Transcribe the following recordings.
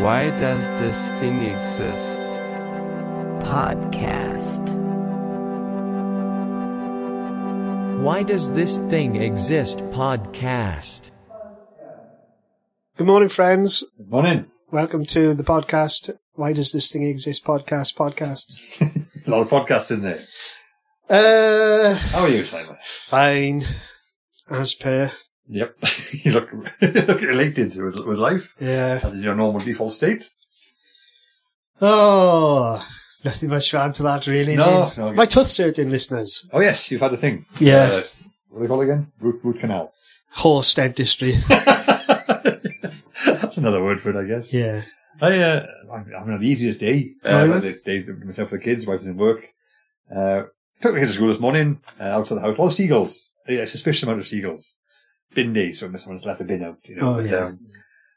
Why does this thing exist? Podcast. Why does this thing exist? Podcast. Good morning, friends. Good morning. Welcome to the podcast. Why does this thing exist? Podcast, podcast. A lot of podcasts in there. Uh, How are you, Simon? fine. As per. Yep. you look, look elated with, with life. Yeah. As is your normal default state. Oh, nothing much to add to that, really. No, Dave. no. My tooth's hurting, listeners. Oh yes, you've had a thing. Yeah. Uh, what do they call it again? Root, root canal. Horse dentistry. That's another word for it, I guess. yeah. I, uh, I'm having the easiest day. Oh, Uh, yeah? the days of myself with the kids, wife is in work. Uh, took the kids to school this morning, uh, out of the house. A lot of seagulls. A suspicious amount of seagulls. Bin day, so someone's left a bin out, you know. Oh, yeah. um,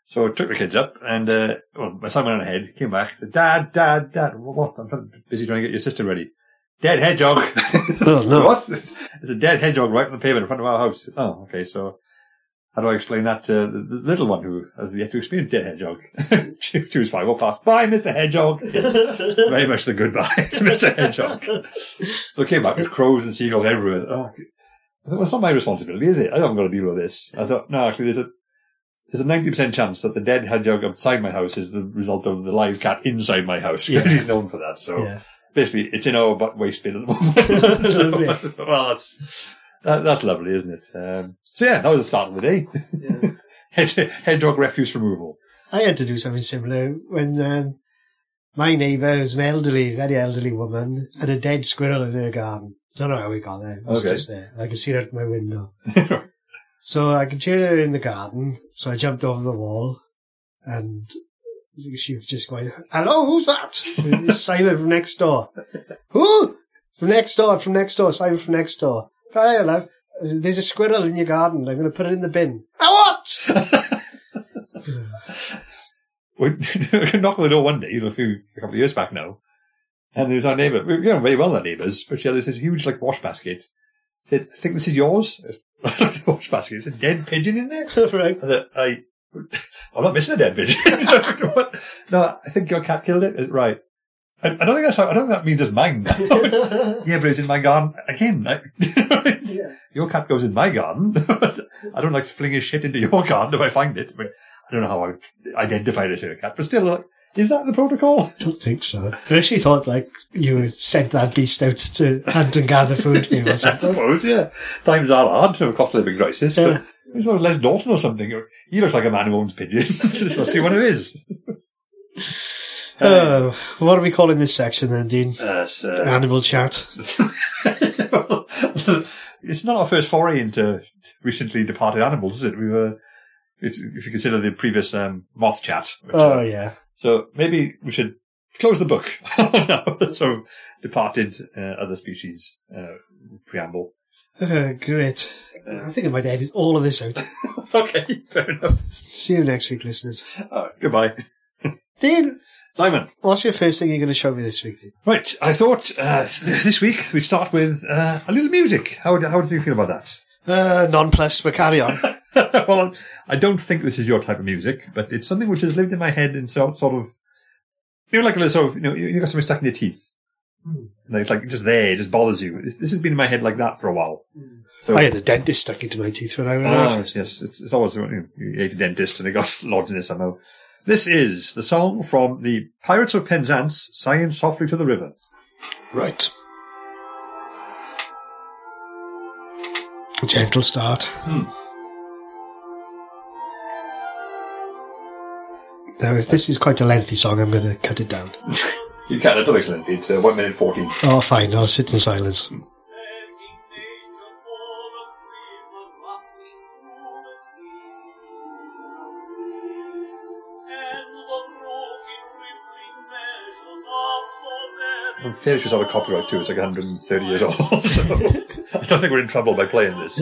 so I took the kids up and, uh, well, my son went on ahead, came back, said, Dad, Dad, Dad, what? I'm busy trying to get your sister ready. Dead hedgehog. Oh, no. what? It's a dead hedgehog right on the pavement in front of our house. Oh, okay, so how do I explain that to the, the little one who has yet to experience dead hedgehog? she, she was five, well past. Bye, Mr. Hedgehog. Very much the goodbye to Mr. Hedgehog. So I came back with crows and seagulls everywhere. Oh, I thought, well, it's not my responsibility, is it? I haven't got to deal with this. I thought, no, actually, there's a there's a ninety percent chance that the dead hedgehog outside my house is the result of the live cat inside my house Yeah. he's known for that. So Yeah. basically, it's in our butt waste bin at the moment. Yeah. so, well, that's that, that's lovely, isn't it? Um, so yeah, that was the start of the day. Yeah. Hedge, hedgehog refuse removal. I had to do something similar when um, my neighbour, who's an elderly, very elderly woman, had a dead squirrel in her garden. Don't know how we got there. It was Okay. just there. I could see it out my window. So I could hear her in the garden. So I jumped over the wall and she was just going, hello, who's that? it's Simon from next door. Who? From next door, from next door, Simon from next door. Hi, love. There's a squirrel in your garden. I'm going to put it in the bin. A what? we knocked on the door one day, you know, a few, a couple of years back now. And there was our neighbour, we know very well our neighbours, but she had this, this huge, like, wash basket. She said, I think this is yours. wash basket. There's a dead pigeon in there. right. I, I, I'm not missing a dead pigeon. No, I think your cat killed it. Uh, Right. I, I don't think that's how, I don't think that means it's mine. yeah, but it's in my garden again. I, Your cat goes in my garden. I don't like flinging shit into your garden if I find it. I, mean, I don't know how I identify it as a cat, but still, like, is that the protocol? I don't think so. I actually thought like you sent that beast out to hunt and gather food for you or I something. suppose, yeah. Times are hard to a cost of living crisis, Yeah. but it's not Les Dawson or something. He looks like a man who owns pigeons. this must be one of his. Uh, what are we calling this section then, Dean? Uh, so- Animal chat. it's not our first foray into recently departed animals, is it? We were, it's, if you consider the previous um, moth chat. which, Oh uh, yeah. So maybe we should close the book sort of departed uh, other species uh, preamble. Uh, great. I think I might edit all of this out. Okay, fair enough. See you next week, listeners. Uh, goodbye. Dean, Simon. what's your first thing you're going to show me this week, Dean? Right, I thought uh, this week we start with uh, a little music. How, how do you feel about that? Uh, non-plus, but carry on. well, I don't think this is your type of music, but it's something which has lived in my head and sort sort of, you know, like a little sort of, you know, you you got something stuck in your teeth. Like, it's like just there, it just bothers you. This, this has been in my head like that for a while. So, I had a dentist stuck into my teeth when I went Ah, off. yes, yes, it's, it's always, you, know, you ate a dentist and it got lodged in it somehow. This is the song from the Pirates of Penzance, Sighing Softly to the River. Right. Gentle start. Now, if this is quite a lengthy song, I'm going to cut it down. You can, I don't think it's lengthy. It's uh, 1 minute 14. Oh, fine. I'll sit in silence. I'm fairly sure it's out of copyright too. It's like 130 years old. So I don't think we're in trouble by playing this.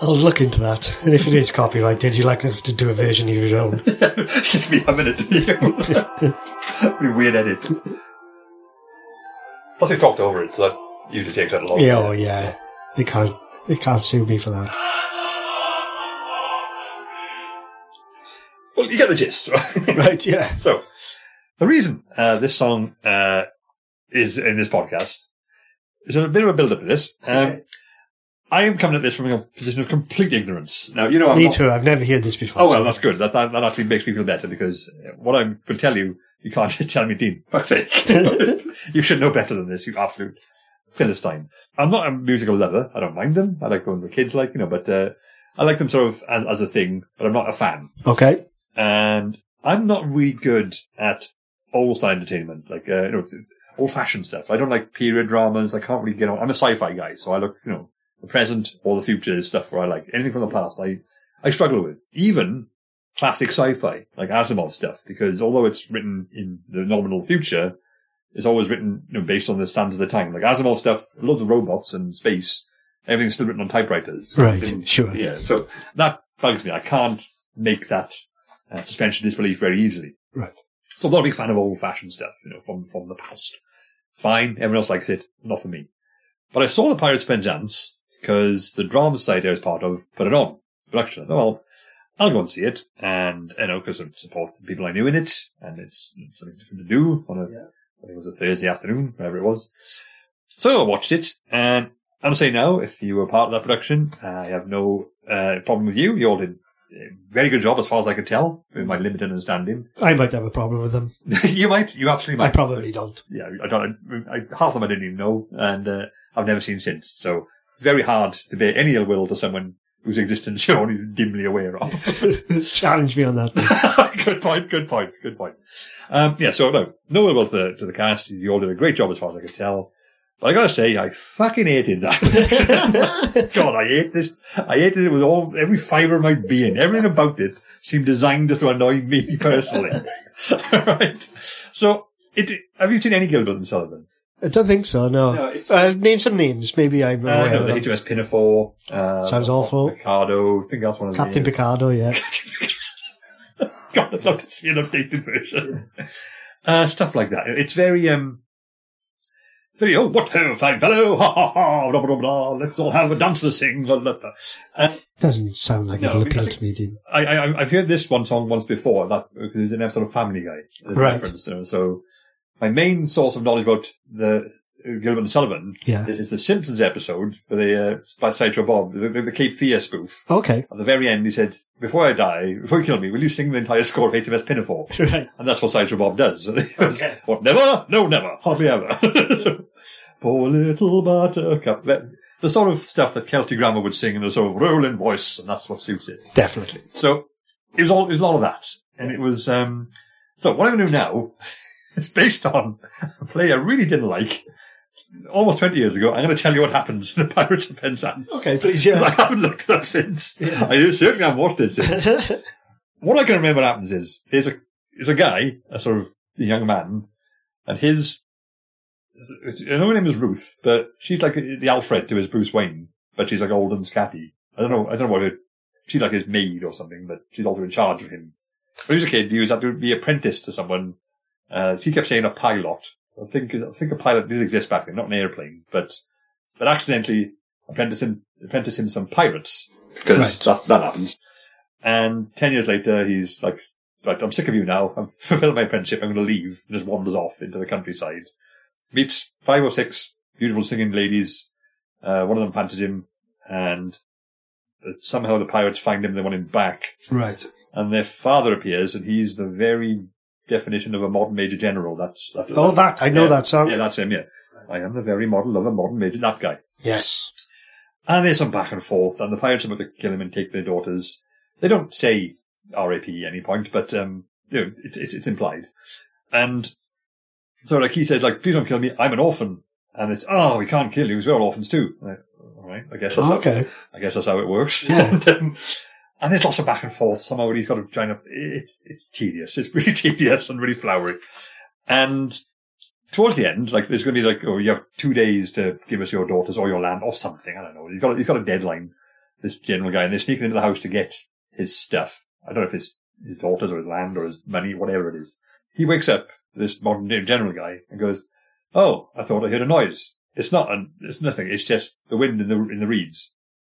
I'll look into that. And if it is copyrighted, you'll likely have to do a version of your own. Just me having it. Be a weird edit. Plus we talked over it, so that usually takes that long. Yeah, oh, yeah. They can't, they can't sue me for that. Well, you get the gist. right? Right, yeah. So, the reason uh, this song uh, is in this podcast is a bit of a build up to this. Um, Okay. I am coming at this from a position of complete ignorance. Now, you know, I'm Me not- too. I've never heard this before. Oh well, so- that's good. That, that that actually makes me feel better because what I will tell you, you can't tell me, Dean. You should know better than this. You absolute philistine. I'm not a musical lover. I don't mind them. I like the ones the kids like, you know, but uh, I like them sort of as as a thing. But I'm not a fan, Okay. and I'm not really good at old style entertainment, like uh, you know, old fashioned stuff. I don't like period dramas. I can't really get on. I'm a sci-fi guy, so I look, you know, the present or the future is stuff where I like anything from the past. I I struggle with even classic sci-fi like Asimov stuff because although it's written in the nominal future, it's always written you know, based on the standards of the time. Like Asimov stuff, loads of robots and space, everything's still written on typewriters. Right, sure. Yeah, so that bugs me. I can't make that uh, suspension of disbelief very easily. Right. So I'm not a big fan of old-fashioned stuff, you know, from from the past. Fine, everyone else likes it, not for me. But I saw the Pirates Penzance because the drama site I was part of put it on production. I thought, well, I'll go and see it, and you know, because of support the people I knew in it, and it's something different to do on a, Yeah. I think it was a Thursday afternoon, whatever it was. So I watched it, and I'll say now, if you were part of that production, I have no uh, problem with you. You all did very good job, as far as I could tell, with my limited understanding. I might have a problem with them. you might, you absolutely might. I probably don't. yeah, I don't. I, half of them I didn't even know, and uh, I've never seen since. So it's very hard to bear any ill will to someone whose existence you're only dimly aware of. Challenge me on that. good point. Good point. Good point. Um, yeah. So no, no ill will to the, to the cast. You all did a great job as far as I could tell. But I gotta say, I fucking hated that. God, I hate this. I hated it with all every fibre of my being. Everything about it seemed designed just to annoy me personally. right. So, it, have you seen any Gilbert and Sullivan? I don't think so, no. No, it's- uh, name some names. Maybe I'm Uh, aware no, of the them. HMS Pinafore. Uh, Sounds awful. Ricardo. I think that's one of the Captain names. Picardo, yeah. God, I'd love to see an updated version. uh, stuff like that. It's very, um, very, oh, what ho, fine fellow, ha ha ha, blah, blah, blah, let's all have a dance to sing, blah, blah, blah. Uh, Doesn't sound like No, it'll I appeal to me, Dean. I, I, I've heard this one song once before, that, because it was an episode of Family Guy. Right. Reference, you know, so, my main source of knowledge about the Gilbert and Sullivan Yeah. is, is the Simpsons episode, where they, uh, by Sideshow Bob, the, the, the Cape Fear spoof. Okay. At the very end, he said, before I die, before you kill me, will you sing the entire score of HMS Pinafore? Right. And that's what Sideshow Bob does. Okay. What, never? No, never. Hardly ever. so, poor little buttercup. The sort of stuff that Kelsey Grammer would sing in a sort of rolling voice, and that's what suits it. Definitely. So, it was all, it was a lot of that. And it was, um, so what I'm going to do now is based on a play I really didn't like almost 20 years ago. I'm going to tell you what happens in the Pirates of Penzance. Okay, please, yeah. I haven't looked it up since. I certainly haven't watched it since. what I can remember happens is there's a there's a guy, a sort of young man, and his I know her name is Ruth, but she's like the Alfred to his Bruce Wayne, but she's like old and scatty. I don't know. I don't know what her. She's like his maid or something, but she's also in charge of him. When he was a kid, he was had to be apprenticed to someone. Uh, she kept saying a pilot. I think I think a pilot did exist back then, not an airplane, but but accidentally apprenticed him apprenticed him some pirates because Right. that that happens. And ten years later, he's like, right, I'm sick of you now. I've fulfilled my apprenticeship. I'm going to leave. And just wanders off into the countryside. Meets five or six beautiful singing ladies. Uh, one of them fancies him, and uh, somehow the pirates find him. They want him back, Right. and their father appears, and he's the very definition of a modern major general. That's that, Oh, that. I know yeah, that song. Yeah, that's him. Yeah, I am the very model of a modern major. That guy. Yes. And there's some back and forth, and the pirates are about to kill him and take their daughters. They don't say RAP any point, but um, you know, it, it, it's implied. And so, like he says, like, please don't kill me. I'm an orphan. And it's, oh, we can't kill you because we're all orphans too. Like, all right, I guess that's how, Okay. I guess that's how it works. Yeah. and, um, and there's lots of back and forth. Somehow he's got to try and, it's, it's tedious. It's really tedious and really flowery. And towards the end, like, there's going to be like, oh, you have two days to give us your daughters or your land or something. I don't know. He's got, a- he's got a deadline, this general guy, and they're sneaking into the house to get his stuff. I don't know if it's his daughters or his land or his money, whatever it is. He wakes up, this modern day general guy, and goes, Oh, I thought I heard a noise. It's not, an, it's nothing. It's just the wind in the, in the reeds.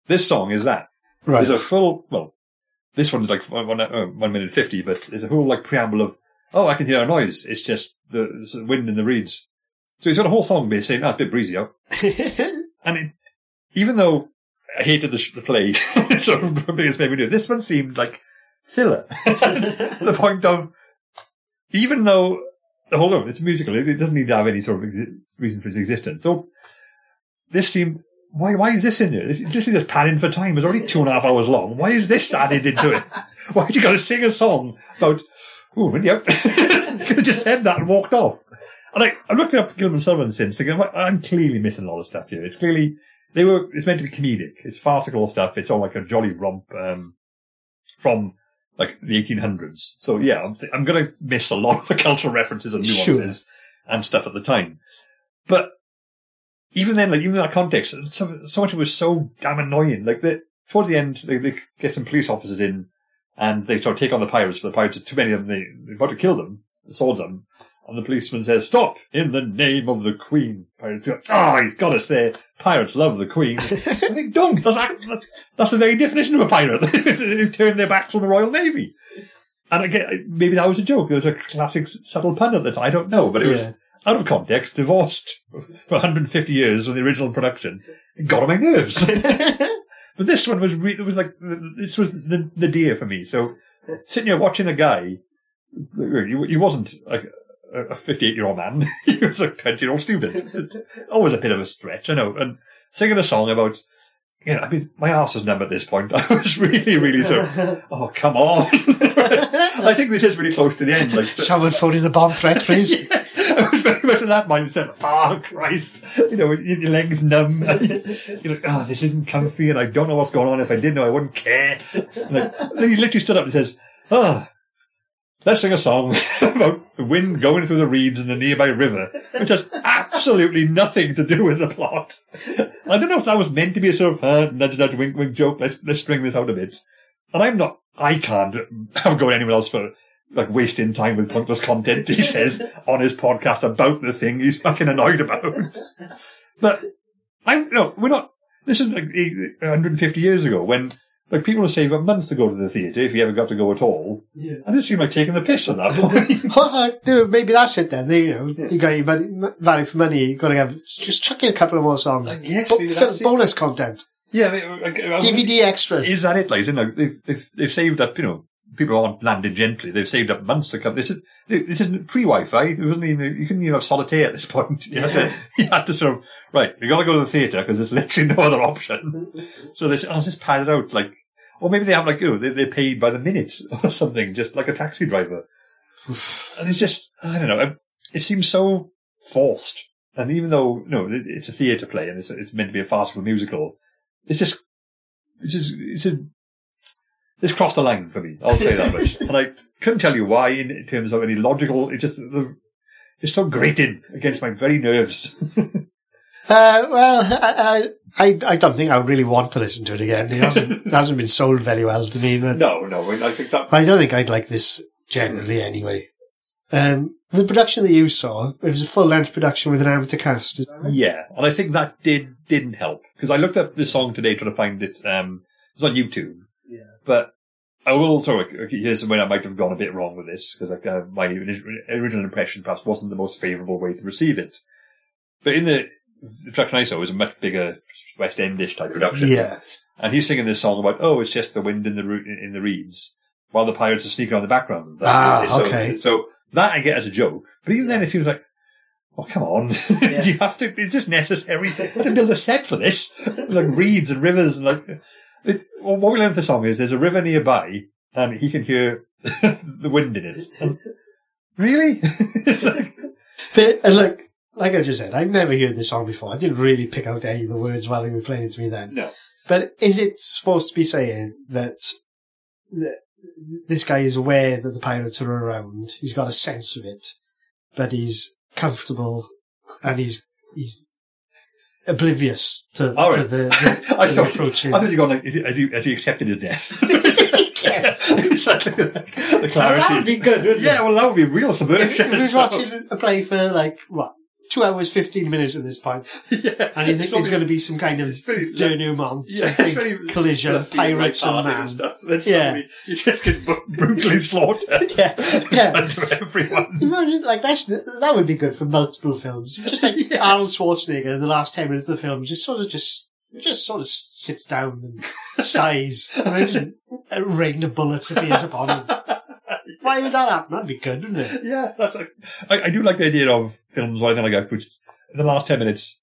This song is that. Right. There's a full, well, this one's like one, one, uh, one minute fifty, but there's a whole like preamble of, oh, I can hear a noise. It's just the, it's the wind in the reeds. So he's got a whole song basically saying, oh, it's a bit breezy out. And it, even though I hated the, the play, it's sort of biggest made me do, this one seemed like filler. the point of, even though the whole of it's musical, it, it doesn't need to have any sort of exi- reason for its existence. So this seemed, why, why is this in there? This, this is just padding for time. It's already two and a half hours long. Why is this added into it? Why have you got to sing a song about, oh, yep. Could have just said that and walked off. And I, I looked it up Gilman Sullivan since, thinking, "Well, I'm clearly missing a lot of stuff here. It's clearly, they were, it's meant to be comedic. It's farcical stuff. It's all like a jolly romp, um, from like the 1800s. So yeah, I'm, I'm going to miss a lot of the cultural references and nuances and stuff at the time. But even then, like, even in that context, so, so much of it was so damn annoying. Like, the, towards the end, they, they get some police officers in and they sort of take on the pirates, but the pirates, are too many of them, they, they're about to kill them, the swords them. And the policeman says, stop, in the name of the queen. Pirates go, oh, he's got us there. Pirates love the queen. I think, don't. That's, that's the very definition of a pirate. They've turned their backs on the Royal Navy. And again, maybe that was a joke. It was a classic subtle pun at the time. I don't know, but it was Yeah. Out of context, divorced for 150 years from the original production. It got on my nerves. but this one was re- it was like this was the the deer for me. So sitting here watching a guy, he, wasn't like a- a 58 year old man. he was a 20 year old student. It's always a bit of a stretch, I know. And singing a song about. Yeah, I mean, my arse was numb at this point. I was really, really sort of, oh, come on. I think this is really close to the end. Like, Someone phoning the bomb threat, please. Yes, I was very much in that mindset. Oh, Christ. You know, your legs numb. You're like, oh, this isn't comfy and I don't know what's going on. If I did know, I wouldn't care. And then he literally stood up and says, oh, let's sing a song about the wind going through the reeds in the nearby river, which has absolutely nothing to do with the plot. I don't know if that was meant to be a sort of uh, nudge, nudge, wink, wink joke. Let's, let's string this out a bit. And I'm not, I can't have go anywhere else for like wasting time with pointless content, he says on his podcast about the thing he's fucking annoyed about. But I'm, no, we're not, this is like eh, 150 years ago when like people would save up months to go to the theatre if you ever got to go at all. Yeah. And it seemed like taking the piss at that point. Well, maybe that's it then. You know, you got your money, value for money. You got to have just chuck in a couple of more songs. yes, Bo- that's it. bonus content, yeah, I mean, like, I was- DVD extras. Is that it? Like, you know, they've, they've, they've saved up, you know, people aren't landed gently. They've saved up months to come. This is, this isn't pre-Wi-Fi. Eh? It wasn't even, you couldn't even have solitaire at this point. You had to, you had to sort of, right, you gotta go to the theatre because there's literally no other option. So they oh, just pad it out. Like, or maybe they have like, oh, they, they're paid by the minute or something, just like a taxi driver. and it's just, I don't know, it seems so forced. And even though, you know, it- it's a theatre play and it's, it's meant to be a farcical musical, it's just, it's just, it's a, this crossed the line for me. I'll say that much. and I couldn't tell you why in, terms of any logical, it just, the, it's so grating against my very nerves. Uh, well, I, I, I don't think I really want to listen to it again. It hasn't, it hasn't been sold very well to me, but no, no, I think that, I don't think I'd like this generally anyway. Um, the production that you saw, it was a full length production with an amateur cast. Is that right? yeah. And I think that did, didn't help. Because I looked up this song today trying to find it, um, it was on YouTube. Yeah. But I will also, here's when I might have gone a bit wrong with this, because like, uh, my original impression perhaps wasn't the most favourable way to receive it. But in the, the production I saw was a much bigger West Endish type production. Yeah. And he's singing this song about, oh, it's just the wind in the in the reeds, while the pirates are sneaking on the background. Ah, so, okay. So that I get as a joke, but even then it feels like, oh, come on, do you have to? Is this necessary to build a set for this? like reeds and rivers and like. It, well, what we learned from the song is there's a river nearby and he can hear the wind in it. And really? It's like- But, uh, like, like I just said, I've never heard this song before. I didn't really pick out any of the words while he was playing it to me then. no. But is it supposed to be saying that, that this guy is aware that the pirates are around? He's got a sense of it, but he's comfortable and he's he's oblivious to, All to the, the, I the thought, approaching. I thought you were going like, has he, has he accepted his death? It's like the clarity. That would be good, wouldn't Yeah, it? well, that would be real If, subversion. if he was So- watching a play for like what two hours, 15 minutes at this point. yeah. And you think there's going to be some kind of very- denouement, Yeah, some big collision, pirates and man. stuff. Then Yeah. you just get brutally slaughtered Yeah, yeah. in front everyone. Imagine, like, that's, that would be good for multiple films. Just like Yeah. Arnold Schwarzenegger in the last 10 minutes of the film just sort of just, just sort of sits down and sighs and then just uh, a rain of bullets appears upon him. Why would that happen? That'd be good, wouldn't it? Yeah, that's like, I, I do like the idea of films or anything like that, which in the last 10 minutes,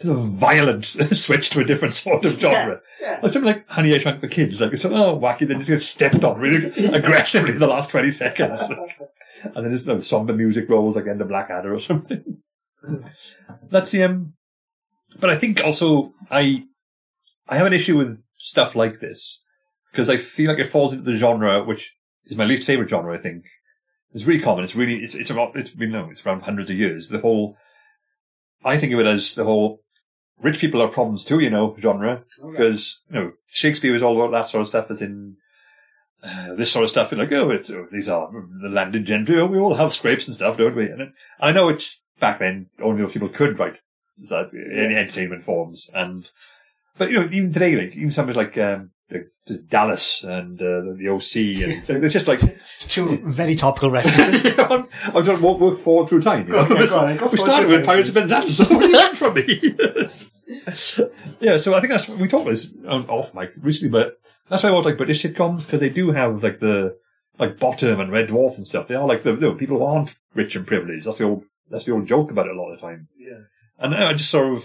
is a violent switch to a different sort of genre. Yeah. Like something like Honey, I Shrunk the Kids. Like it's so oh, wacky, then just gets stepped on really aggressively in the last 20 seconds. and then there's no somber music rolls like End of Blackadder or something. That's the, um, but I think also I, I have an issue with stuff like this because I feel like it falls into the genre, which is my least favorite genre, I think. It's really common. It's really, it's, it's about, it's been, no, it's around hundreds of years. The whole, I think of it as the whole rich people have problems too, you know, genre. Because, you know, Shakespeare was all about that sort of stuff as in, uh, this sort of stuff. you Like, oh, it's, oh, these are the landed gentry. Oh, we all have scrapes and stuff, don't we? And it, I know it's back then only those people could write that, any entertainment forms. And, but you know, even today, like, even something like, um, the, the Dallas and, uh, the, the OC and so it's just like, Two very topical references. I'm, I'm trying to walk, walk forward through time. You know? Okay, on, we started with Pirates of Penzance. So what do you want from me? yeah, so I think that's we talked about this on off mic recently, but that's why I want like British sitcoms because they do have like the like Bottom and Red Dwarf and stuff. They are like the, people who aren't rich and privileged. That's the old that's the old joke about it a lot of the time. Yeah. And I just sort of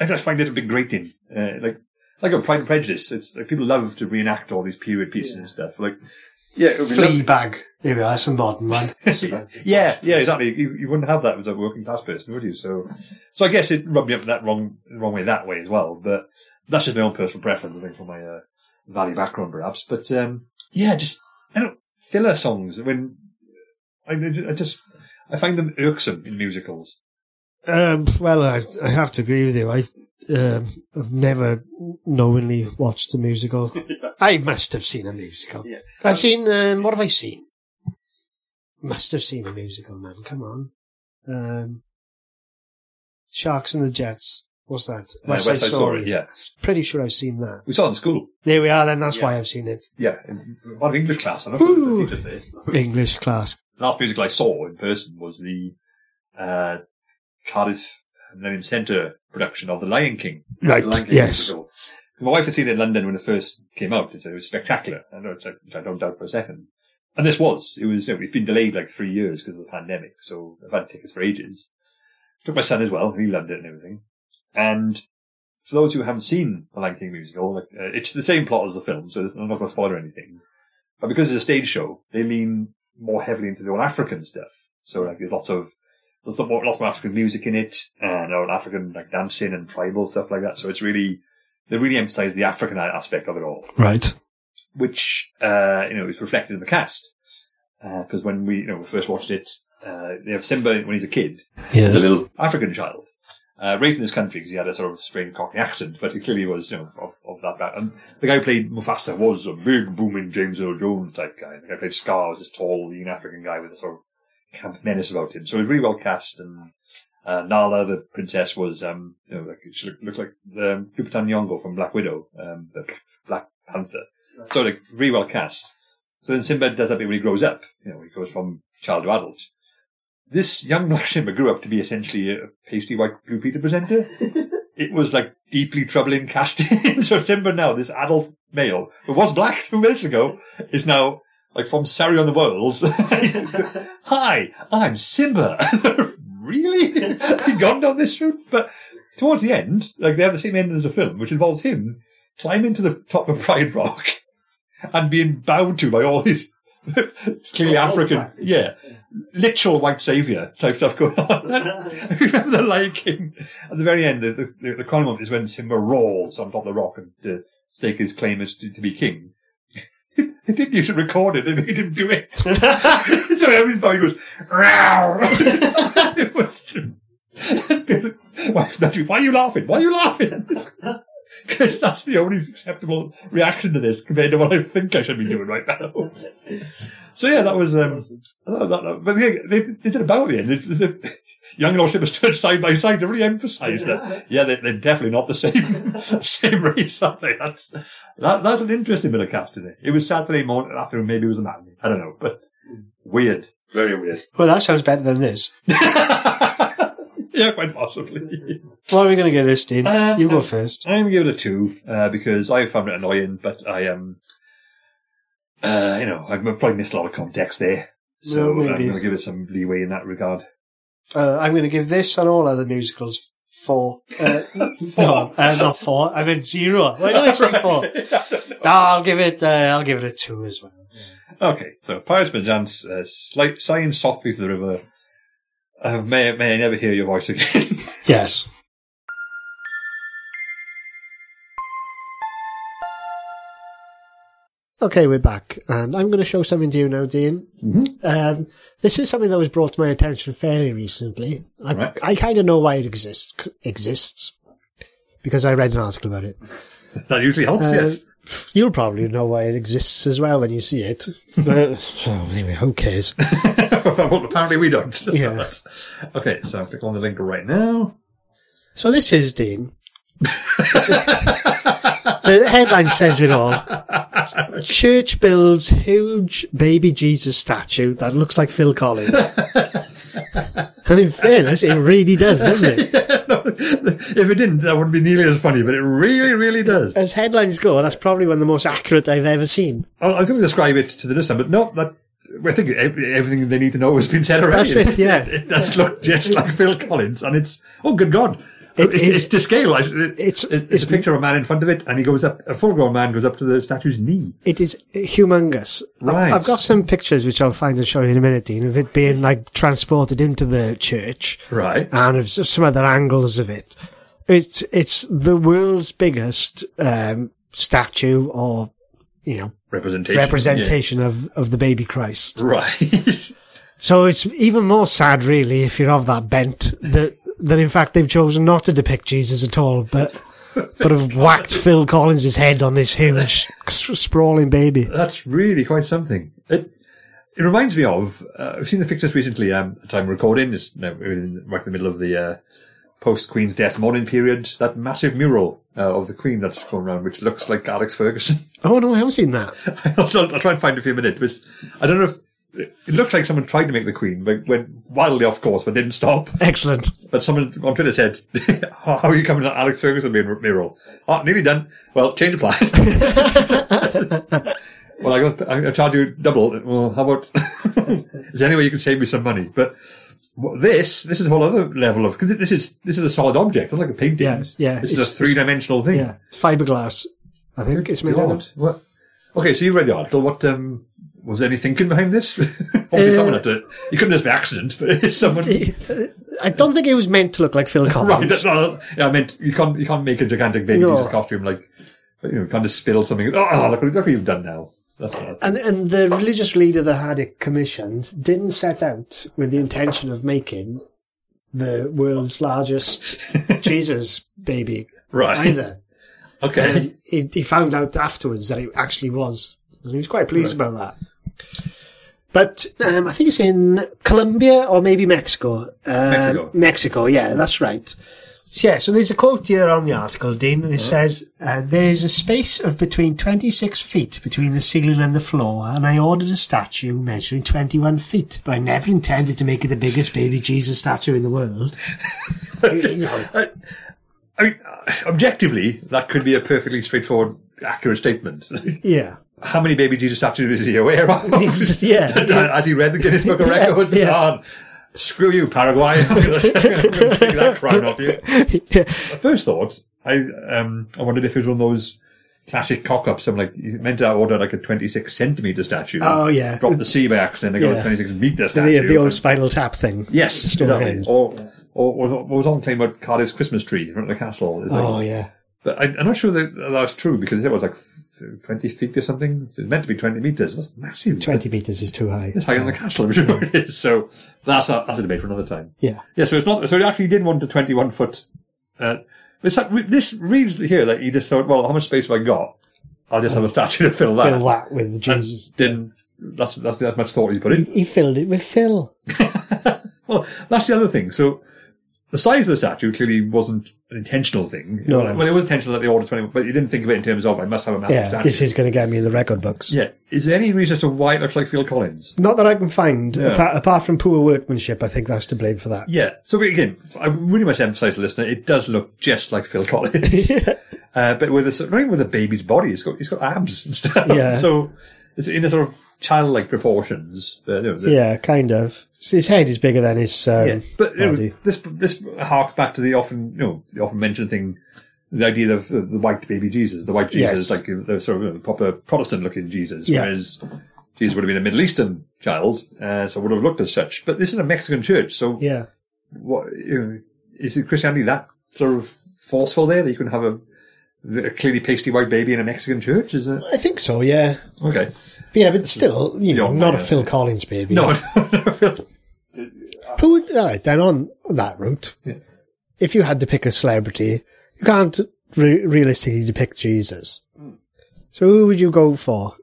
I just find it a bit grating. Uh, like like a Pride and Prejudice. It's like people love to reenact all these period pieces and stuff. Like yeah, it would be lovely- Fleabag. There we are, that's a modern one. yeah, yeah, exactly. You, you wouldn't have that as a working class person, would you? So, so I guess it rubbed me up that wrong, wrong way that way as well. But that's just my own personal preference, I think, from my uh, valley background, perhaps. But um, yeah, just I don't filler songs. When I, I just I find them irksome in musicals. Um, well, I, I have to agree with you. I, um, I've never knowingly watched a musical. I must have seen a musical. Yeah. I've seen, um, what have I seen? Must have seen a musical, man. Come on. Um, Sharks and the Jets. What's that? Uh, West Side Story, yeah. Pretty sure I've seen that. We saw it in school. There we are then. That's Yeah. why I've seen it. Yeah, in one English class. I don't know if it English. English class. The last musical I saw in person was the uh, Cardiff Millennium Centre production of The Lion King. Right. The Lion King Yes. musical. My wife had seen it in London when it first came out. It was spectacular. I which I, don't doubt for a second. And this was. It was. You know, it's been delayed like three years because of the pandemic. So I've had tickets for ages. Took my son as well. He loved it and everything. And for those who haven't seen the Lion King musical, like, uh, it's the same plot as the film, so I'm not going to spoil anything. But because it's a stage show, they lean more heavily into the old African stuff. So like there's lots of there's lots more African music in it, and old African like dancing and tribal stuff like that. So it's really they really emphasize the African aspect of it all Right. which uh, you know is reflected in the cast. Because when we you know we first watched it, uh, they have Simba when he's a kid, Yeah. as a little African child, uh, raised in this country because he had a sort of strange Cockney accent, but he clearly was you know of, of that back. And the guy who played Mufasa was a big booming James Earl Jones type guy. The guy who played Scar was this tall, lean African guy with a sort of camp menace about him. So he was really well cast and. Uh, Nala, the princess, was, um, you know, like, she looked, looked like the um, Lupita Nyong'o from Black Widow, um, the Black Panther. So like really well cast. So then Simba does that bit when he grows up. You know, he goes from child to adult. This young black Simba grew up to be essentially a pasty white Blue Peter presenter. it was like deeply troubling casting. so Simba now, this adult male who was black two minutes ago, is now like from Surrey on the World. Hi, I'm Simba. really? You've gone down this route? But towards the end, like they have the same end as the film, which involves him climbing to the top of Pride Rock and being bowed to by all these clearly Oh, African, right. yeah, literal white savior type stuff going on. I remember the Lion King at the very end. The, the, the moment is when Simba roars on top of the rock and to stake his claim as to, to be king. They didn't use to record it; they made him do it. so everybody's body goes. "Row." it was. Wife, Matthew, why are you laughing? Why are you laughing? Because that's the only acceptable reaction to this compared to what I think I should be doing right now. So yeah, that was, um, that, that- but yeah, they, they did a bow at the end. They, they, Young and Old stood side by side to really emphasise that. Yeah, they, they're definitely not the same same race, are they? That's that, that's an interesting bit of casting. It. it was Saturday morning afternoon. Maybe it was a matinee. I don't know, but weird, very weird. Well, that sounds better than this. yeah, quite possibly. What are we going to give this, Dean? Um, you go um, first. I'm going to give it a two uh, because I found it annoying, but I am, uh, you know, I've probably missed a lot of context there. So Well, I'm going to give it some leeway in that regard. Uh, I'm going to give this and all other musicals four. Uh, no, uh, not four. I meant zero. Why did I say four? No, I'll give it. Uh, I'll give it a two as well. Okay, so Pirates Perchance, uh, slight, sighing softly through the river. Uh, may, may I never hear your voice again. Yes. Okay, we're back, and I'm going to show something to you now, Dean. Um, this is something that was brought to my attention fairly recently. I, Right. I kind of know why it exists, exists because I read an article about it. that usually helps, Uh, yes. You'll probably know why it exists as well when you see it. But, so anyway, who cares? well, apparently we don't. So Yeah. okay, so I'll click on the link right now. So this is Dean. The headline says it all. Church builds huge baby Jesus statue that looks like Phil Collins. and in fairness, it really does, doesn't it? if it didn't, that wouldn't be nearly as funny, but it really, really does. As headlines go, that's probably one of the most accurate I've ever seen. I I was going to describe it to the listener, but no, that, I think everything they need to know has been said already. That's it, yeah. It, does look just like Phil Collins, and it's, oh, good God. It it's, is- it's to scale. It- It's- it's, it's- a picture of a man in front of it, and he goes up, a full grown man goes up to the statue's knee. It is humongous. I've- Right. I've, got some pictures which I'll find and show you in a minute, Dean, of it being like transported into the church. Right. and of some other angles of it. It's it's the world's biggest um, statue or you know Representation. representation of of the baby Christ. Right. So it's even more sad, really, if you're of that bent that that in fact they've chosen not to depict Jesus at all, but but have whacked Phil Collins' head on this huge sprawling baby. That's really quite something. It, it reminds me of, uh, I've seen the pictures recently, um, at the time of recording, now we're in, right in the middle of the, uh, post-Queen's death mourning period, that massive mural, uh, of the Queen that's going around, which looks like Alex Ferguson. Oh no, I haven't seen that. I'll, I'll try and find it for you a minute. But I don't know if, it looks like someone tried to make the Queen, but went wildly off course, but didn't stop. Excellent. But someone on Twitter said, "How are you coming to Alex Ferguson being mural?" Oh, nearly done. Well, change of plan. well, I got I charge you double. Well, how about? is there any way you can save me some money? But this this is a whole other level of because this is this is a solid object. It's like a painting. Yes, yeah, This it's- is a three dimensional thing. Yeah, it's fiberglass. I think it's made out of. What? Okay, so you've read the article. What um, was there any thinking behind this? Obviously, Uh, someone had to. You couldn't just be accident, but it's someone. I don't think it was meant to look like Phil Collins. Right, that's not. Yeah, I meant you can't you can't make a gigantic baby No. Jesus costume like you know, kind of spill something. Oh, look, look what you've done now. That's. And and the religious leader that had it commissioned didn't set out with the intention of making the world's largest Jesus baby Right. either. Okay. He, he found out afterwards that it actually was. And he was quite pleased about that. But um, I think it's in Colombia or maybe Mexico. Um, Mexico. Mexico, yeah, that's right. So, yeah, so there's a quote here on the article, Dean, and it says, uh, There is a space of between 26 feet between the ceiling and the floor, and I ordered a statue measuring 21 feet, but I never intended to make it the biggest baby Jesus statue in the world. You know, I mean, uh, objectively, that could be a perfectly straightforward, accurate statement. yeah. How many baby Jesus statues is he aware of? Yeah. Has he read the Guinness Book of Records? yeah. Oh, screw you, Paraguay. I'm going to take that crown off you. yeah. At first thought, I um I wondered if it was one of those classic cock-ups. I'm like, you meant to order like a 26 centimeter statue. Oh, yeah. Drop the C by accident and got Yeah. a 26 meter statue. The, the old spinal tap thing. yes, exactly. Or, or, or what was on claim about Cardiff's Christmas tree in front of the castle. It's like- Oh, yeah. But I, I'm not sure that that's true because it was like 20 feet or something. It was meant to be 20 meters. That's massive. 20 metres is too high. It's higher than the castle, I'm sure it is. So that's a, that's a debate for another time. Yeah. Yeah, so it's not, so he actually did want a 21 foot, uh, it's like, this reads here that he just thought, well, how much space have I got? I'll just have a statue to fill that. Fill that with And Jesus. Didn't, that's, that's as much thought he's put in. He filled it with Phil. Well, that's the other thing. So the size of the statue clearly wasn't an intentional thing. No. Well, it was intentional that they ordered 20, but you didn't think of it in terms of, I must have a massive Yeah, statue. this is going to get me in the record books. yeah. Is there any reason as to why it looks like Phil Collins? Not that I can find, Yeah. apart, apart from poor workmanship. I think that's to blame for that. Yeah. So again, I really must emphasize to the listener, it does look just like Phil Collins. uh, but with a, not even with a baby's body, it's got, it's got abs and stuff. Yeah. So it's in a sort of childlike proportions. Uh, you know, the- Yeah, kind of. So his head is bigger than his um, Yeah, but know, this this harks back to the often you know the often mentioned thing, the idea of the, the white baby Jesus, the white Jesus, Yes. like the sort of you know, the proper Protestant looking Jesus, Yeah. whereas Jesus would have been a Middle Eastern child, uh, so would have looked as such. But this is a Mexican church, so Yeah. what you know, is it Christianity that sort of forceful there that you can have a, a clearly pasty white baby in a Mexican church? Is it I think so, yeah. okay? Yeah, but still, you know, not a Phil Collins baby. No. Who would, all right, then on that route, Yeah. if you had to pick a celebrity, you can't re- realistically depict Jesus. Hmm. So who would you go for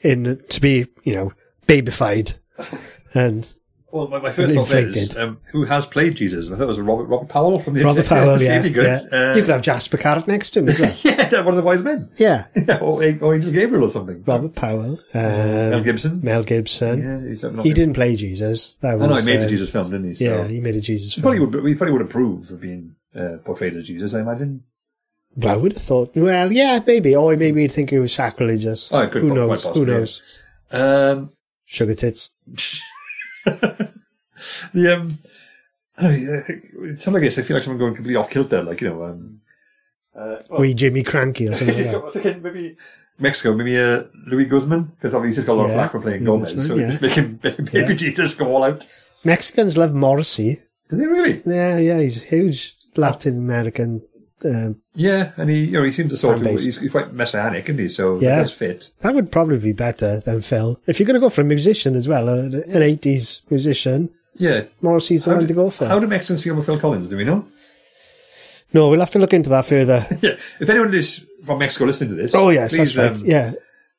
in to be, you know, babyfied? and Well, my, my first thought is um, who has played Jesus? I thought it was Robert Robert Powell from the Robert Powell, yeah. Yeah. Uh, you could have Jasper Carrott next to him as well. yeah, one of the wise men. yeah. Yeah, or, or Angel Gabriel or something. Robert Powell. Um, Mel Gibson. Mel Gibson. Yeah, he's not He didn't play Jesus. That was, I know he made uh, Jesus film, didn't he? So Yeah, he made a Jesus he film. probably would. We probably would approve of being uh, portrayed as Jesus. I imagine. Well, I would have thought, well, yeah, maybe. Or maybe he'd think it was sacrilegious. Oh, it could Who knows? Who possibly, knows? Um, Sugar tits. The um, I don't know, it's something like this. I feel like someone going completely off kilter, like you know. Um, uh, well, Wee Jimmy Krankie or something like I that. was thinking maybe Mexico, maybe uh, Luis Guzmán, because obviously he's got a lot of Yeah, flack for playing Gomez, Guzman, so yeah. just make him baby Yeah. Jesus go all out. Mexicans love Morrissey. Did they really? Yeah, yeah, he's a huge Latin American. Um, Yeah, and he, you know, he seems to sort of, he's, he's quite messianic, isn't he? So Yeah. fit. that would probably be better than Phil. If you're going to go for a musician as well, uh, an 80s musician, Yeah. Morrissey's the do, to go for. how do Mexicans feel about Phil Collins? Do we know? no, we'll have to look into that further. Yeah. If anyone is from Mexico listening to this, Oh, yes, please, that's right. um, yeah,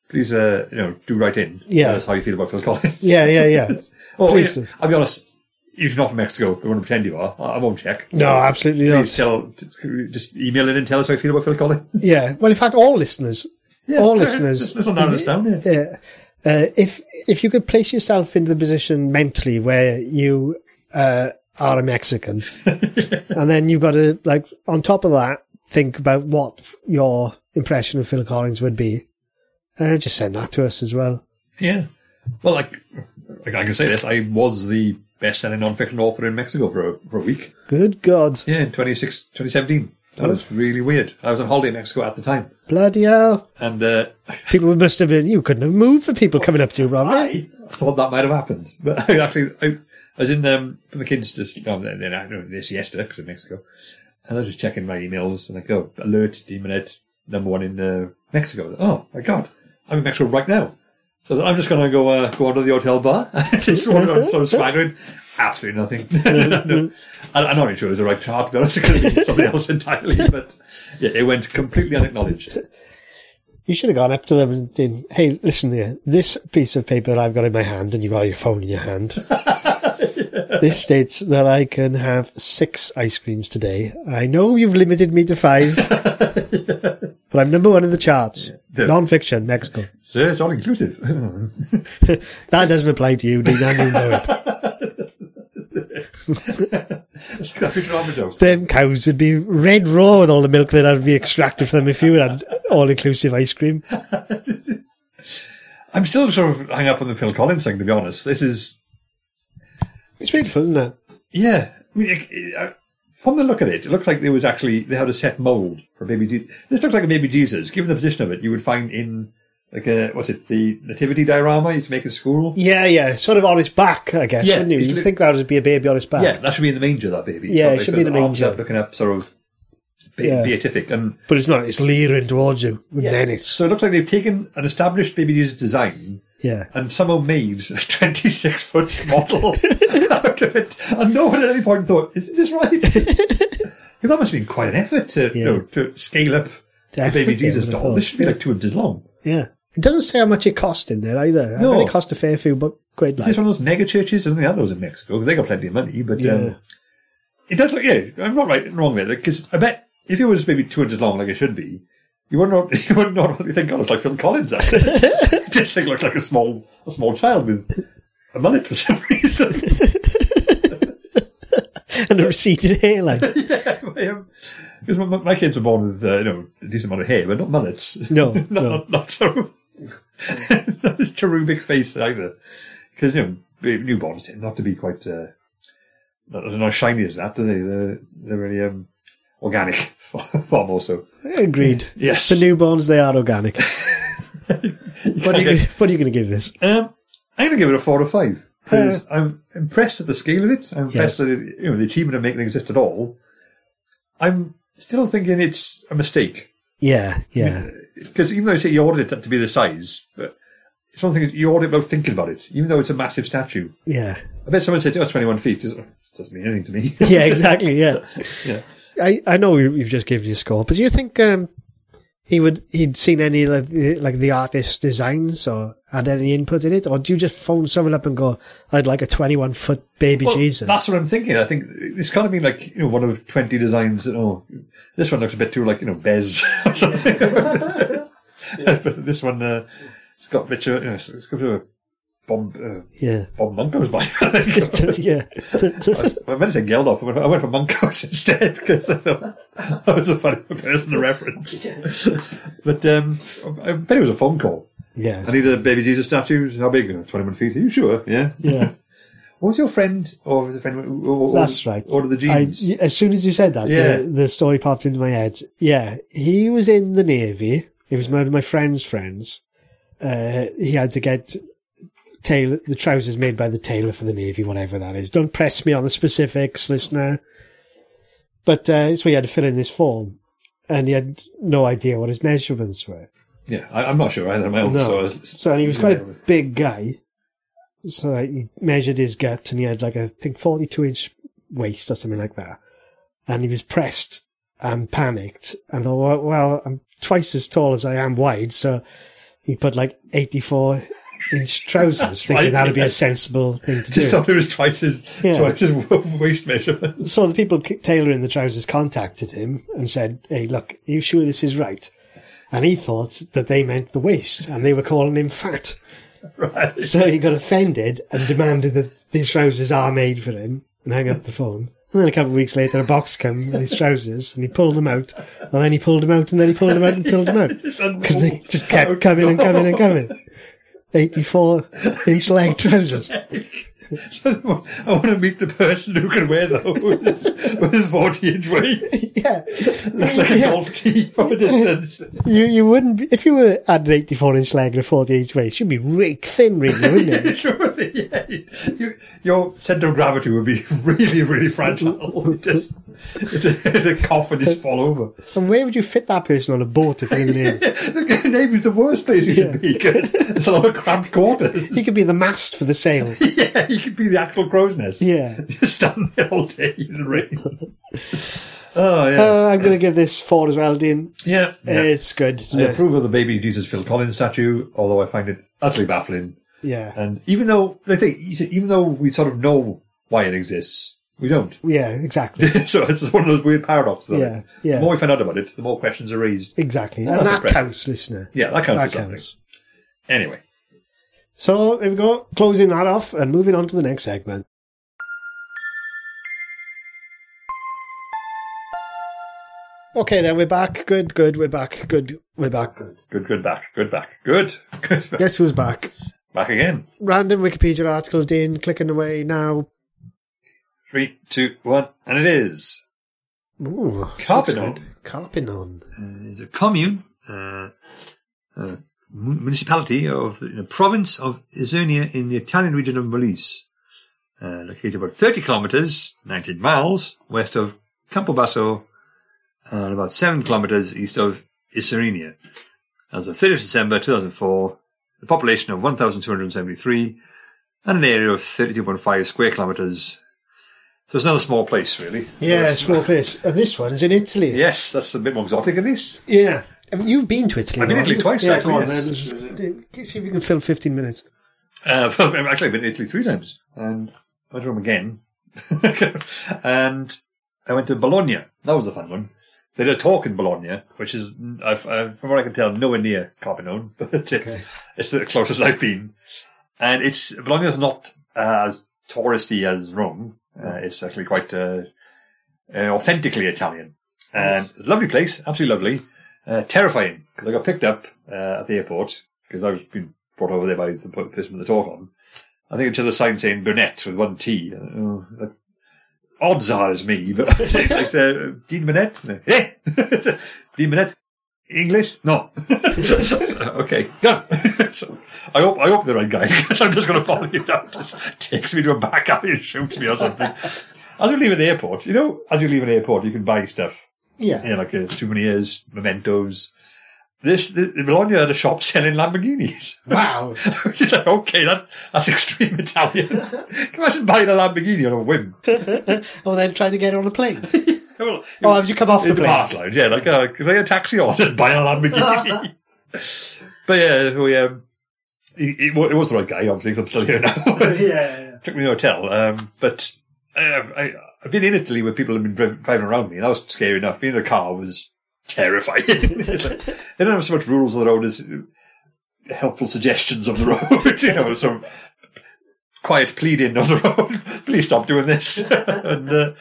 please, uh, you know, do write in. Yeah. Tell us how you feel about Phil Collins. yeah, yeah, yeah. Oh, Please yeah, do. I'll be honest. If you're not from Mexico, I want to pretend you are. I won't check. No, absolutely not. Please tell, t- just email in and tell us how you feel about Phil Collins. Yeah, well, in fact, all listeners, all listeners, will narrow this down. Yeah. Yeah. Uh, if if you could place yourself into the position mentally where you uh, are a Mexican, and then you've got to like on top of that think about what your impression of Phil Collins would be, uh, just send that to us as well. Yeah. Well, like, like I can say this, I was the best-selling non-fiction author in Mexico for a, for a week. Good God, Yeah, in 26, 2017. That was really weird. I was on holiday in Mexico at the time. bloody hell! And uh, People must have been. You couldn't have moved for people coming up to you, Rob. I thought that might have happened. But I actually, I, I was in um, for the kids just, um, then I know their siesta because of Mexico. And I was just checking my emails and I go, alert, Demonette, number one in uh, Mexico. Oh my God, I'm in Mexico right now. So I'm just going to go uh, go onto the hotel bar. just sort of swaggering. Absolutely nothing. no. I, I'm not even sure it was the right chart, to be honest. It could have been something else entirely. But yeah, it went completely unacknowledged. You should have gone up to them and been, hey, listen here, this piece of paper that I've got in my hand, and you've got your phone in your hand. This states that I can have six ice creams today. I know you've limited me to five, but I'm number one in the charts. Yeah. Non-fiction, Mexico. So it's all inclusive. That doesn't apply to you, Dean, you know it. That's a drama joke. Them cows would be red raw with all the milk that would be extracted from them if you had all-inclusive ice cream. I'm still sort of hung up on the Phil Collins thing, to be honest. This is, It's beautiful, isn't it? yeah. I mean, it, it, uh, from the look of it, it looked like there was actually, they had a set mould for baby Jesus. This looks like a baby Jesus. Given the position of it, you would find in, like a, what's it, the nativity diorama you to make in school? Yeah, yeah, sort of on its back, I guess, Yeah, wouldn't you? You'd think that would be a baby on its back. Yeah, that should be in the manger, that baby. Yeah, it should be in the the arms manger. up, looking up, sort of, be- Yeah. beatific. And But it's not, it's leering towards you. And then it's, so it looks like they've taken an established baby Jesus design yeah. and somehow made a 26 foot model out of it. And no one at any point thought, is this right? Because that must have been quite an effort to, you know, to scale up the baby Jesus I would have doll. This should be yeah. like two inches long. Yeah. It doesn't say how much it cost in there either. I No. bet it cost a fair few but quid. Is Like. this one of those mega churches? I don't think I had those in Mexico because they got plenty of money. But Yeah. um, it does look, yeah, I'm not right and wrong there because I bet if it was maybe two inches long like it should be, you wouldn't not, you wouldn't really think, oh, it's like Phil Collins. That it just looked like a small a small child with a mullet for some reason. and a receded hairline. yeah, Because my, my kids were born with uh, you know a decent amount of hair, but not mullets. No, not, no. not, not sort of not a cherubic face either. Because you know newborns tend not to be quite uh, not, not as shiny as that, do they? They're they're really um, organic far, more so. Agreed. Yes. For newborns, they are organic. what, are you, what are you going to give this? Um, I'm going to give it a four or five because I'm impressed at the scale of it. I'm impressed Yes. that it, you know the achievement of making it exist at all. I'm still thinking it's a mistake Yeah, yeah. Because even though you say you ordered it to be the size, but it's one thing you ordered it without thinking about it. Even though it's a massive statue, Yeah. I bet someone said, "Oh, it's 21 feet." It doesn't mean anything to me. Yeah, exactly, yeah. yeah. I, I know you- you've just given your score, but do you think um, he would he'd seen any like the, like the artist's designs or had any input in it, or do you just phone someone up and go, "I'd like a twenty-one foot baby Well, Jesus"? That's what I'm thinking. I think it's kind of been like you know one of 20 designs that oh this one looks a bit too like you know Bez or something. but this one uh, it's got a bit of you know, it's got a bit of a bomb uh, yeah, Bob Monkhouse's vibe. I think. yeah, I meant to say Geldof. I went, I went for Monkhouse instead because I thought that was a funny person to reference. but um, I bet it was a phone call. yeah, I need a baby Jesus statue. How big? 21 feet. Are you sure? Yeah. yeah. What was your friend, or was the friend? Who, who, That's right. Ordered the I, jeans. as soon as you said that, Yeah. the, the story popped into my head. Yeah, he was in the navy. He was one of my friend's friends. Uh, he had to get tailor the trousers made by the tailor for the navy, whatever that is. Don't press me on the specifics, listener. But uh, so he had to fill in this form, and he had no idea what his measurements were. Yeah, I, I'm not sure either. My own. No. So, So he was quite a big guy. So like, he measured his gut and he had like a, I think 42 inch waist or something like that. And he was pressed and panicked and thought, well, well, I'm twice as tall as I am wide. So he put like 84 inch trousers thinking right, that'd be a sensible thing to Just do. Just thought it was twice as Yeah. twice as waist measurement. So the people tailoring the trousers contacted him and said, hey, look, are you sure this is right? And he thought that they meant the waist and they were calling him fat. Right. So he got offended and demanded that these trousers are made for him and hung up the phone. And then a couple of weeks later, a box came with his trousers and he pulled them out. And then he pulled them out and then he pulled them out and pulled them out. Because they just kept coming and coming and coming. 84 inch leg trousers. I want to meet the person who can wear those with his 40 inch waist. Yeah. Looks like a golf tee from a distance. You, you wouldn't be, if you were had an 84 inch leg and a 40 inch waist, you'd be rake thin, really, wouldn't you? Surely, yeah. You, your centre of gravity would be really, really fragile. It just, it's, a, it's a cough and just fall over. And where would you fit that person on a boat if you're in the Navy? The Navy's the worst place you should be because it's a lot of cramped quarters. He could be the mast for the sail. yeah, he could be the actual crow's nest. Yeah. Just stand there all day in the rain. oh, yeah. Uh, I'm going to give this four as well, Dean. yeah. yeah. It's good. I it? approve of the baby Jesus Phil Collins statue, although I find it utterly baffling. Yeah. And even though, I think, even though we sort of know why it exists, we don't. Yeah, exactly. so it's one of those weird paradoxes. Yeah, it. yeah. The more we find out about it, the more questions are raised. Exactly. And that's that impressive. counts, listener. Yeah, that counts That for something. counts. Anyway, So there we go. Closing that off and moving on to the next segment. Okay, then we're back. Good, good. We're back. Good, we're back. Good. good, good back, good back, good, good. Guess who's back? back again. Random Wikipedia article, Dean. Clicking away now. Three, two, one, and it is. Ooh, Carpinone. Carpinone. Uh, is a commune, uh, uh, municipality of the, province of Isernia in the Italian region of Molise, uh, located about 30 kilometers, 19 miles west of Campobasso and about 7 kilometers east of Isernia. As of 30th December 2004, the population of 1,273 and an area of 32.5 square kilometers. So it's another small place, really. Yeah, small place. And this one is in Italy. Yes, that's a bit more exotic at least. Yeah. I mean, you've been to Italy. I've been to Italy twice, Yeah, actually, go on, yes. then. See if you can fill 15 minutes. Uh, actually, I've been to Italy three times, and I went to Rome again. and I went to Bologna. That was a fun one. They did a talk in Bologna, which is, I've, i from what I can tell, nowhere near Carpinone, but it's, Okay. it's the closest I've been. And it's, Bologna is not uh, as touristy as Rome. Uh, it's actually quite uh, uh, authentically Italian. And it's lovely place, absolutely lovely. Uh, terrifying, because I got picked up uh, at the airport, because I've been brought over there by the person with the talk on. I think it's just a sign saying Burnett with one T. Oh, that, odds are it's me, but like, uh, Dean Burnett? Eh? Dean Burnett? English? No. okay, go. so I hope I hope the right guy, because I'm just going to follow you down. Just takes me to a back alley and shoots me or something. As you leave at the airport, you know, as you leave an airport, you can buy stuff Yeah. you know, like uh, souvenirs, mementos. This, the, the Bologna had a shop selling Lamborghinis. Wow. Which is like, okay, that, that's extreme Italian. Can you imagine buying a Lamborghini on a whim? or then trying to get on a plane. Well, Oh, have you come off the plane? lounge, yeah, like, uh, can I get a taxi or just buy a Lamborghini? but yeah, we, um, he, he, it was the right guy, obviously, 'cause I'm still here now. yeah. took me to the hotel. Um, but I've, I, I've been in Italy where people have been driving around me, and that was scary enough. Being in a car was terrifying. Like, they don't have so much rules of the road as helpful suggestions of the road. you know, sort of quiet pleading of the road. Please stop doing this. and uh,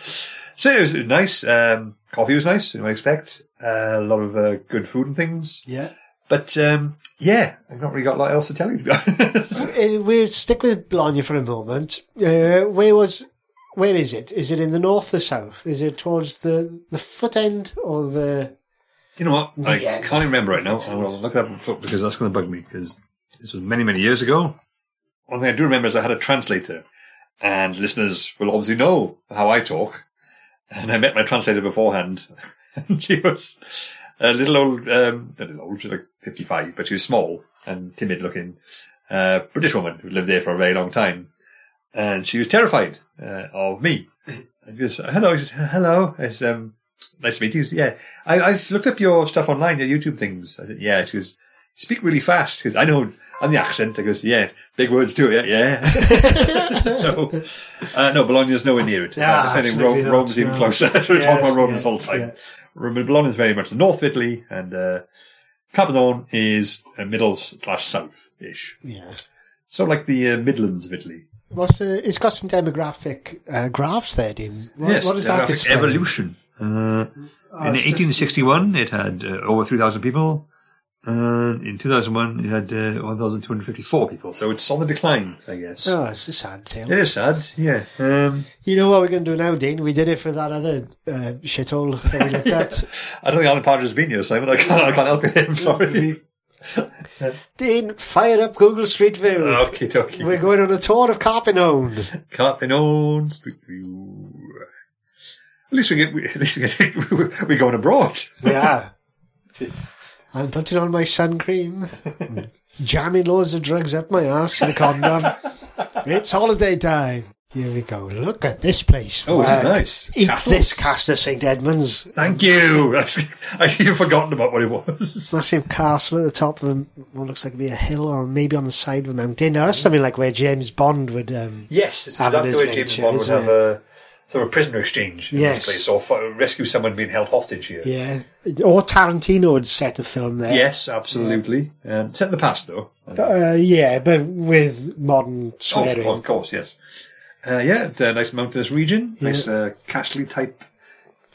so it was nice. Um, coffee was nice, you know, I expect. Uh, a lot of uh, good food and things. Yeah. But um, yeah, I've not really got a lot else to tell you. To be honest. Uh, we'll stick with Bologna for a moment. Uh, where was, where is it? Is it in the north or south? Is it towards the, the foot end or the, You know what? I Yeah. can't even remember right now. I will look it up because that's going to bug me because this was many, many years ago. One thing I do remember is I had a translator and listeners will obviously know how I talk. And I met my translator beforehand and she was a little old, um, not little old, she was like 55, but she was small and timid looking, uh, British woman who lived there for a very long time. And she was terrified, uh, of me. I just, hello, I just, hello. I said, um, nice to meet you. Yeah. I, I've looked up your stuff online, your YouTube things. I said, yeah. She goes, speak really fast because I know I'm the accent. I goes, yeah, big words too. Yeah, yeah. so, uh, no, Bologna's nowhere near it. Yeah, uh, if anything, Rome, not, Rome's even closer. We're Yeah, talking about Rome yeah, this whole time. yeah. Rome, Bologna is very much the north of Italy and, uh, Carpinone is uh, middle slash south-ish. yeah. So like the uh, Midlands of Italy. What's the, it's got some demographic uh, graphs there, Dean. What, yes, what is that demographic evolution. Uh, in it's just- 1861, it had uh, over 3,000 people. Uh, in 2001, it had uh, 1,254 people. So it's on the decline, I guess. Oh, it's a sad tale. It is sad, yeah. Um, You know what we're going to do now, Dean? We did it for that other uh, shithole that we looked at. I don't think Alan Partridge has been here, Simon. I can't, I can't help you. I'm sorry. Dean, fire up Google Street View. okay, okay. We're going on a tour of Carpinone. Carpinone Street View. At least we get, at least we get, we're going abroad. Yeah. I'm putting on my sun cream, jamming loads of drugs up my ass in a condom. it's holiday time. Here we go. Look at this place. Oh, this is Wow. nice. Eat this, Castle St Edmunds. Thank you. I've forgotten about what it was. Massive castle at the top of what looks like to be a hill or maybe on the side of a mountain. Now, that's something like where James Bond would. Um, Yes, it's exactly where James Bond would have a sort of prisoner exchange in Yes. this place, or rescue someone being held hostage here. yeah. Or Tarantino would set a film there. Yes, absolutely. Um, set in the past, though. Uh, yeah, but with modern swearing. of course, yes. Uh, yeah, a nice mountainous region, nice uh, castle type,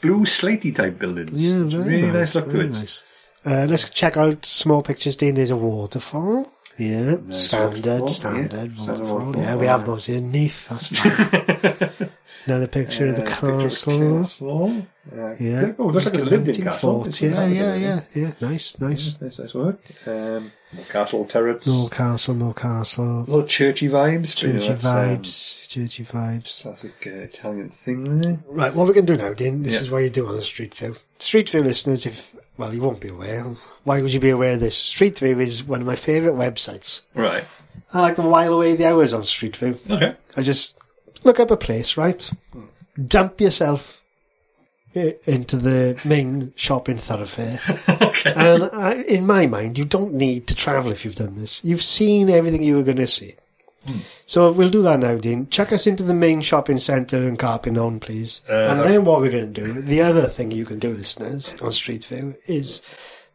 blue slatey type buildings. Yeah, very really nice, nice, look to it. nice. Uh, let's check out small pictures, Dean. There's a waterfall. Yeah, standard, standard yeah. waterfall. Yeah, we have those in Neath. That's fine. Another picture of the Uh, castle. castle. Uh, Yeah. Oh, looks like it's a lived in castle. Yeah, yeah, yeah, yeah. Nice, nice. Nice, nice work. Um, more castle turrets. No castle, no castle. A little churchy vibes. but, you know, Churchy um, vibes, churchy vibes. classic uh, Italian thing there. Right, what we're going to do now, Dean, this Yeah. is what you do on the Street View. Street View listeners, if, well, you won't be aware. Why would you be aware of this? Street View is one of my favourite websites. Right. I like to while away the hours on Street View. Okay. I just look up a place, right? Dump yourself into the main shopping thoroughfare. okay. and I, in my mind, you don't need to travel if you've done this. You've seen everything you were going to see. So we'll do that now, Dean. Chuck us into the main shopping centre in Carpinone, please. Uh, and then what we're going to do, the other thing you can do, listeners, on Street View, is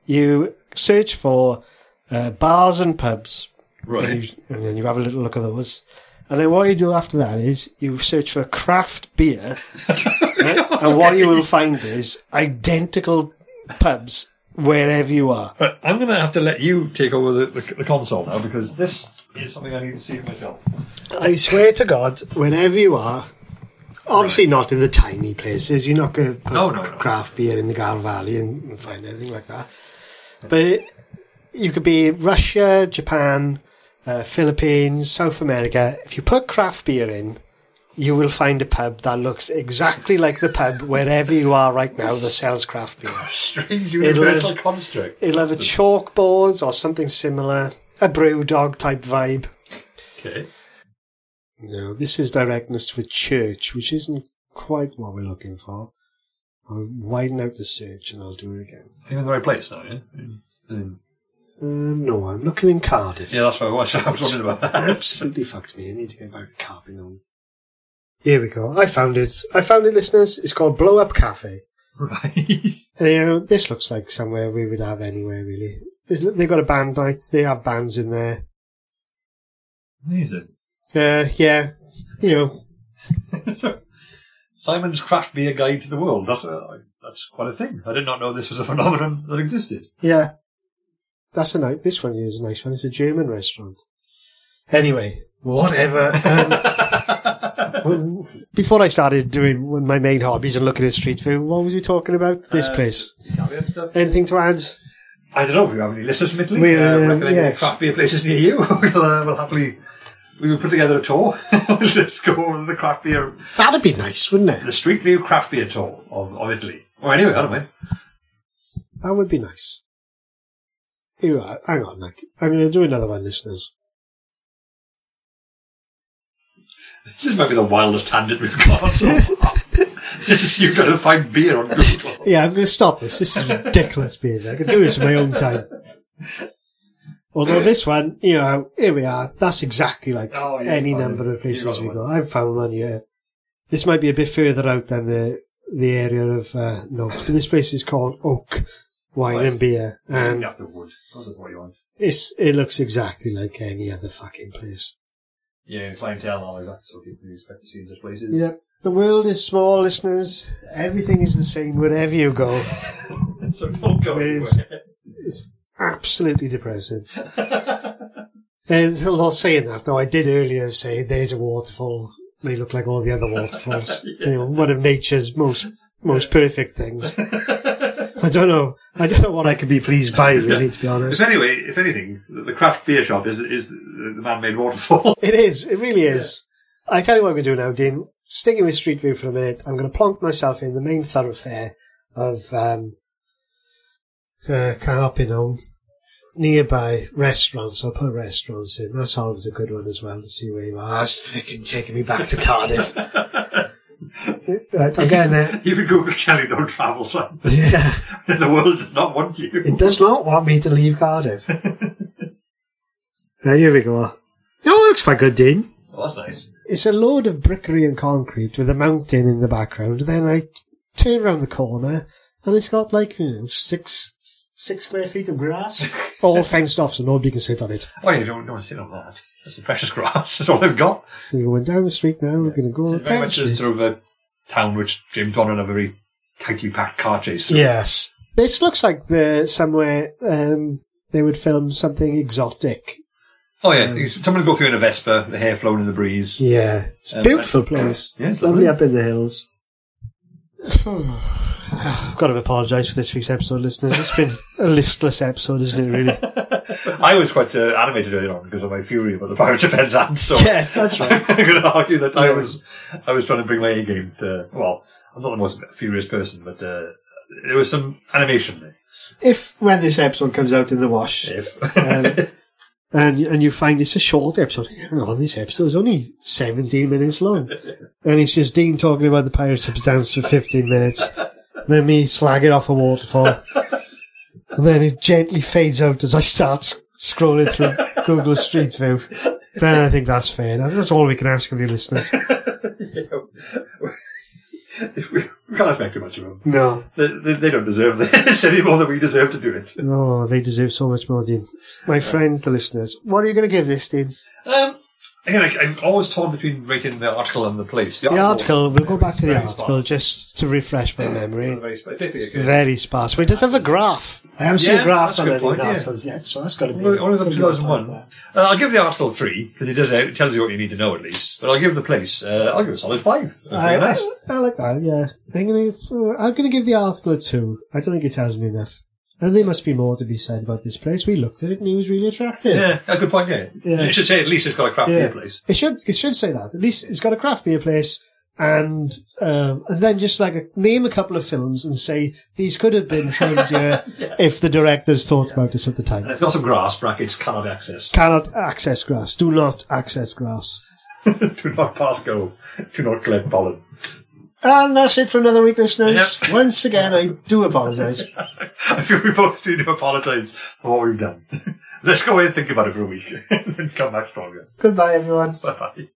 you search for uh, bars and pubs. And, Right. you, and then you have a little look at those. And then what you do after that is you search for craft beer. right? And what you will find is identical pubs wherever you are. Right, I'm going to have to let you take over the, the, the console now because this is something I need to see for myself. I swear to God, whenever you are, obviously not in the tiny places, you're not going to put No, no, no. craft beer in the Gar Valley and, and find anything like that. But you could be Russia, Japan, uh, Philippines, South America. If you put craft beer in, you will find a pub that looks exactly like the pub wherever you are right now that sells craft beer. Strange It'll universal have- construct. It'll have a chalkboard or something similar, a BrewDog type vibe. Okay. No, this is directness for church, which isn't quite what we're looking for. I'll widen out the search and I'll do it again. I'm in the right place now, yeah? In- in- Um, no, I'm looking in Cardiff. Yeah, that's what I was, I was wondering about that. Absolutely fucked me. I need to get back to Carpinone. Here we go. I found it. I found it, listeners. It's called Blow Up Cafe. right. And, you know, this looks like somewhere we would have anywhere, really. They've got a band night. They have bands in there. Amazing. Uh, yeah. You know, Simon's Craft Beer Guide to the World. That's a, that's quite a thing. I did not know this was a phenomenon that existed. Yeah. That's a nice, this one is a nice one. It's a German restaurant. Anyway, whatever. Um, before I started doing my main hobbies and looking at street food, what was we talking about? This Uh, place. Italian stuff. Anything to add? I don't know if you have any listeners from Italy. We, uh, uh, recommend yes. craft beer places near you. we'll, uh, we'll happily, we will put together a tour. we'll just go over the craft beer, That'd be nice, wouldn't it? the Street View craft beer tour of, of Italy. Or anyway, I don't mind. That would be nice. Here you are. Hang on, Nick. I'm going to do another one, listeners. This might be the wildest tangent we've gone so far. this is you trying to find beer on Google. Yeah, I'm going to stop this. This is ridiculous, beer. I can do this in my own time. Although this one, you know, here we are. That's exactly like Oh, yeah, any number it. of places we go. I've found one here. This might be a bit further out than the the area of uh, Noakes, but this place is called Oak Wine Right. and Beer, and after wood. This is what you want. it's it looks exactly like any other fucking place. Yeah, clientele and all that. So people expect to see in such places. Yeah, the world is small, listeners. Everything is the same wherever you go. so don't go anywhere. It's absolutely depressing. And although saying that, though, I did earlier say there's a waterfall. They look like all the other waterfalls. You know, one of nature's most most perfect things. I don't know. I don't know what I could be pleased by, really, to be honest. anyway, if anything, the craft beer shop is is the man-made waterfall. It is. It really is. I tell you what I'm going to do now, Dean. Sticking with Street View for a minute, I'm going to plonk myself in the main thoroughfare of um, uh, nearby restaurants. I'll put restaurants in. That's always a good one as well to see where you are. That's freaking taking me back to Cardiff. right, I'm. Even Google tell you don't travel, son. Yeah. the world does not want you. It does not want me to leave Cardiff. Uh, here we go. Oh, it looks quite good, Dean. Oh, that's nice. It's a load of brickery and concrete with a mountain in the background. Then I turn around the corner and it's got like you know, six six square feet of grass, all fenced off so nobody can sit on it. Oh, you don't, don't want to sit on that. That's the precious grass. That's all I've got. So we're going down the street now. We're going to go It's very much a sort of a town which James Bond on a very tightly packed car chase. through. Yes, this looks like the somewhere um, they would film something exotic. Oh yeah, someone go through in a Vespa, the hair flowing in the breeze. Yeah, it's a Um, beautiful place. Yeah, Lovely lovely. up in the hills. I've got to apologise for this week's episode, listeners. It's been a listless episode, isn't it, really? I was quite uh, animated earlier on because of my fury about the Pirates of Penzance. So Yeah, that's right. I'm going to argue that I was I was trying to bring my A game to. Well, I'm not the most furious person, but uh, there was some animation there. If, when this episode comes out in the wash, If Um, and and you find it's a short episode, hang on, this episode is only 17 minutes long. And it's just Dean talking about the Pirates of Penzance for 15 minutes. Then me slagging off a waterfall. and then it gently fades out as I start scrolling through Google Street View. Then I think that's fair. That's all we can ask of you listeners. we, we can't expect too much of them. No. They, they, they don't deserve this any more than we deserve to do it. No, they deserve so much more, Dean. My friends, the listeners. What are you going to give this, Dean? Um, again, I, I'm always torn between rating the article and the place. The article, we'll go back to the article sparse. just to refresh my memory. Very sparse. Basically, Very sparse. But it does have a graph. I haven't seen Yeah, a graph on any point, yeah. articles yet, so that's got to be. Only up to gotta 2001. Uh, I'll give the article three because it does it tells you what you need to know at least. But I'll give the place. Uh, I'll give it a solid five. Very I, nice. I, I like that, yeah. I'm going to I'm gonna give the article a two. I don't think it tells me enough. And there must be more to be said about this place. We looked at it and it was really attractive. Yeah, a good point. Yeah, Yeah. you should say at least it's got a craft Yeah. beer place. It should it should say that. At least it's got a craft beer place and um, and then just like a, name a couple of films and say these could have been filmed here if the directors thought about this at the time. And it's got some grass brackets. Cannot access. Cannot access grass. Do not access grass. Do not pass go. Do not collect pollen. And that's it for another week, listeners. Yep. Once again, I do apologise. I feel we both need to apologise for what we've done. Let's go away and think about it for a week and then come back stronger. Goodbye, everyone. Bye bye.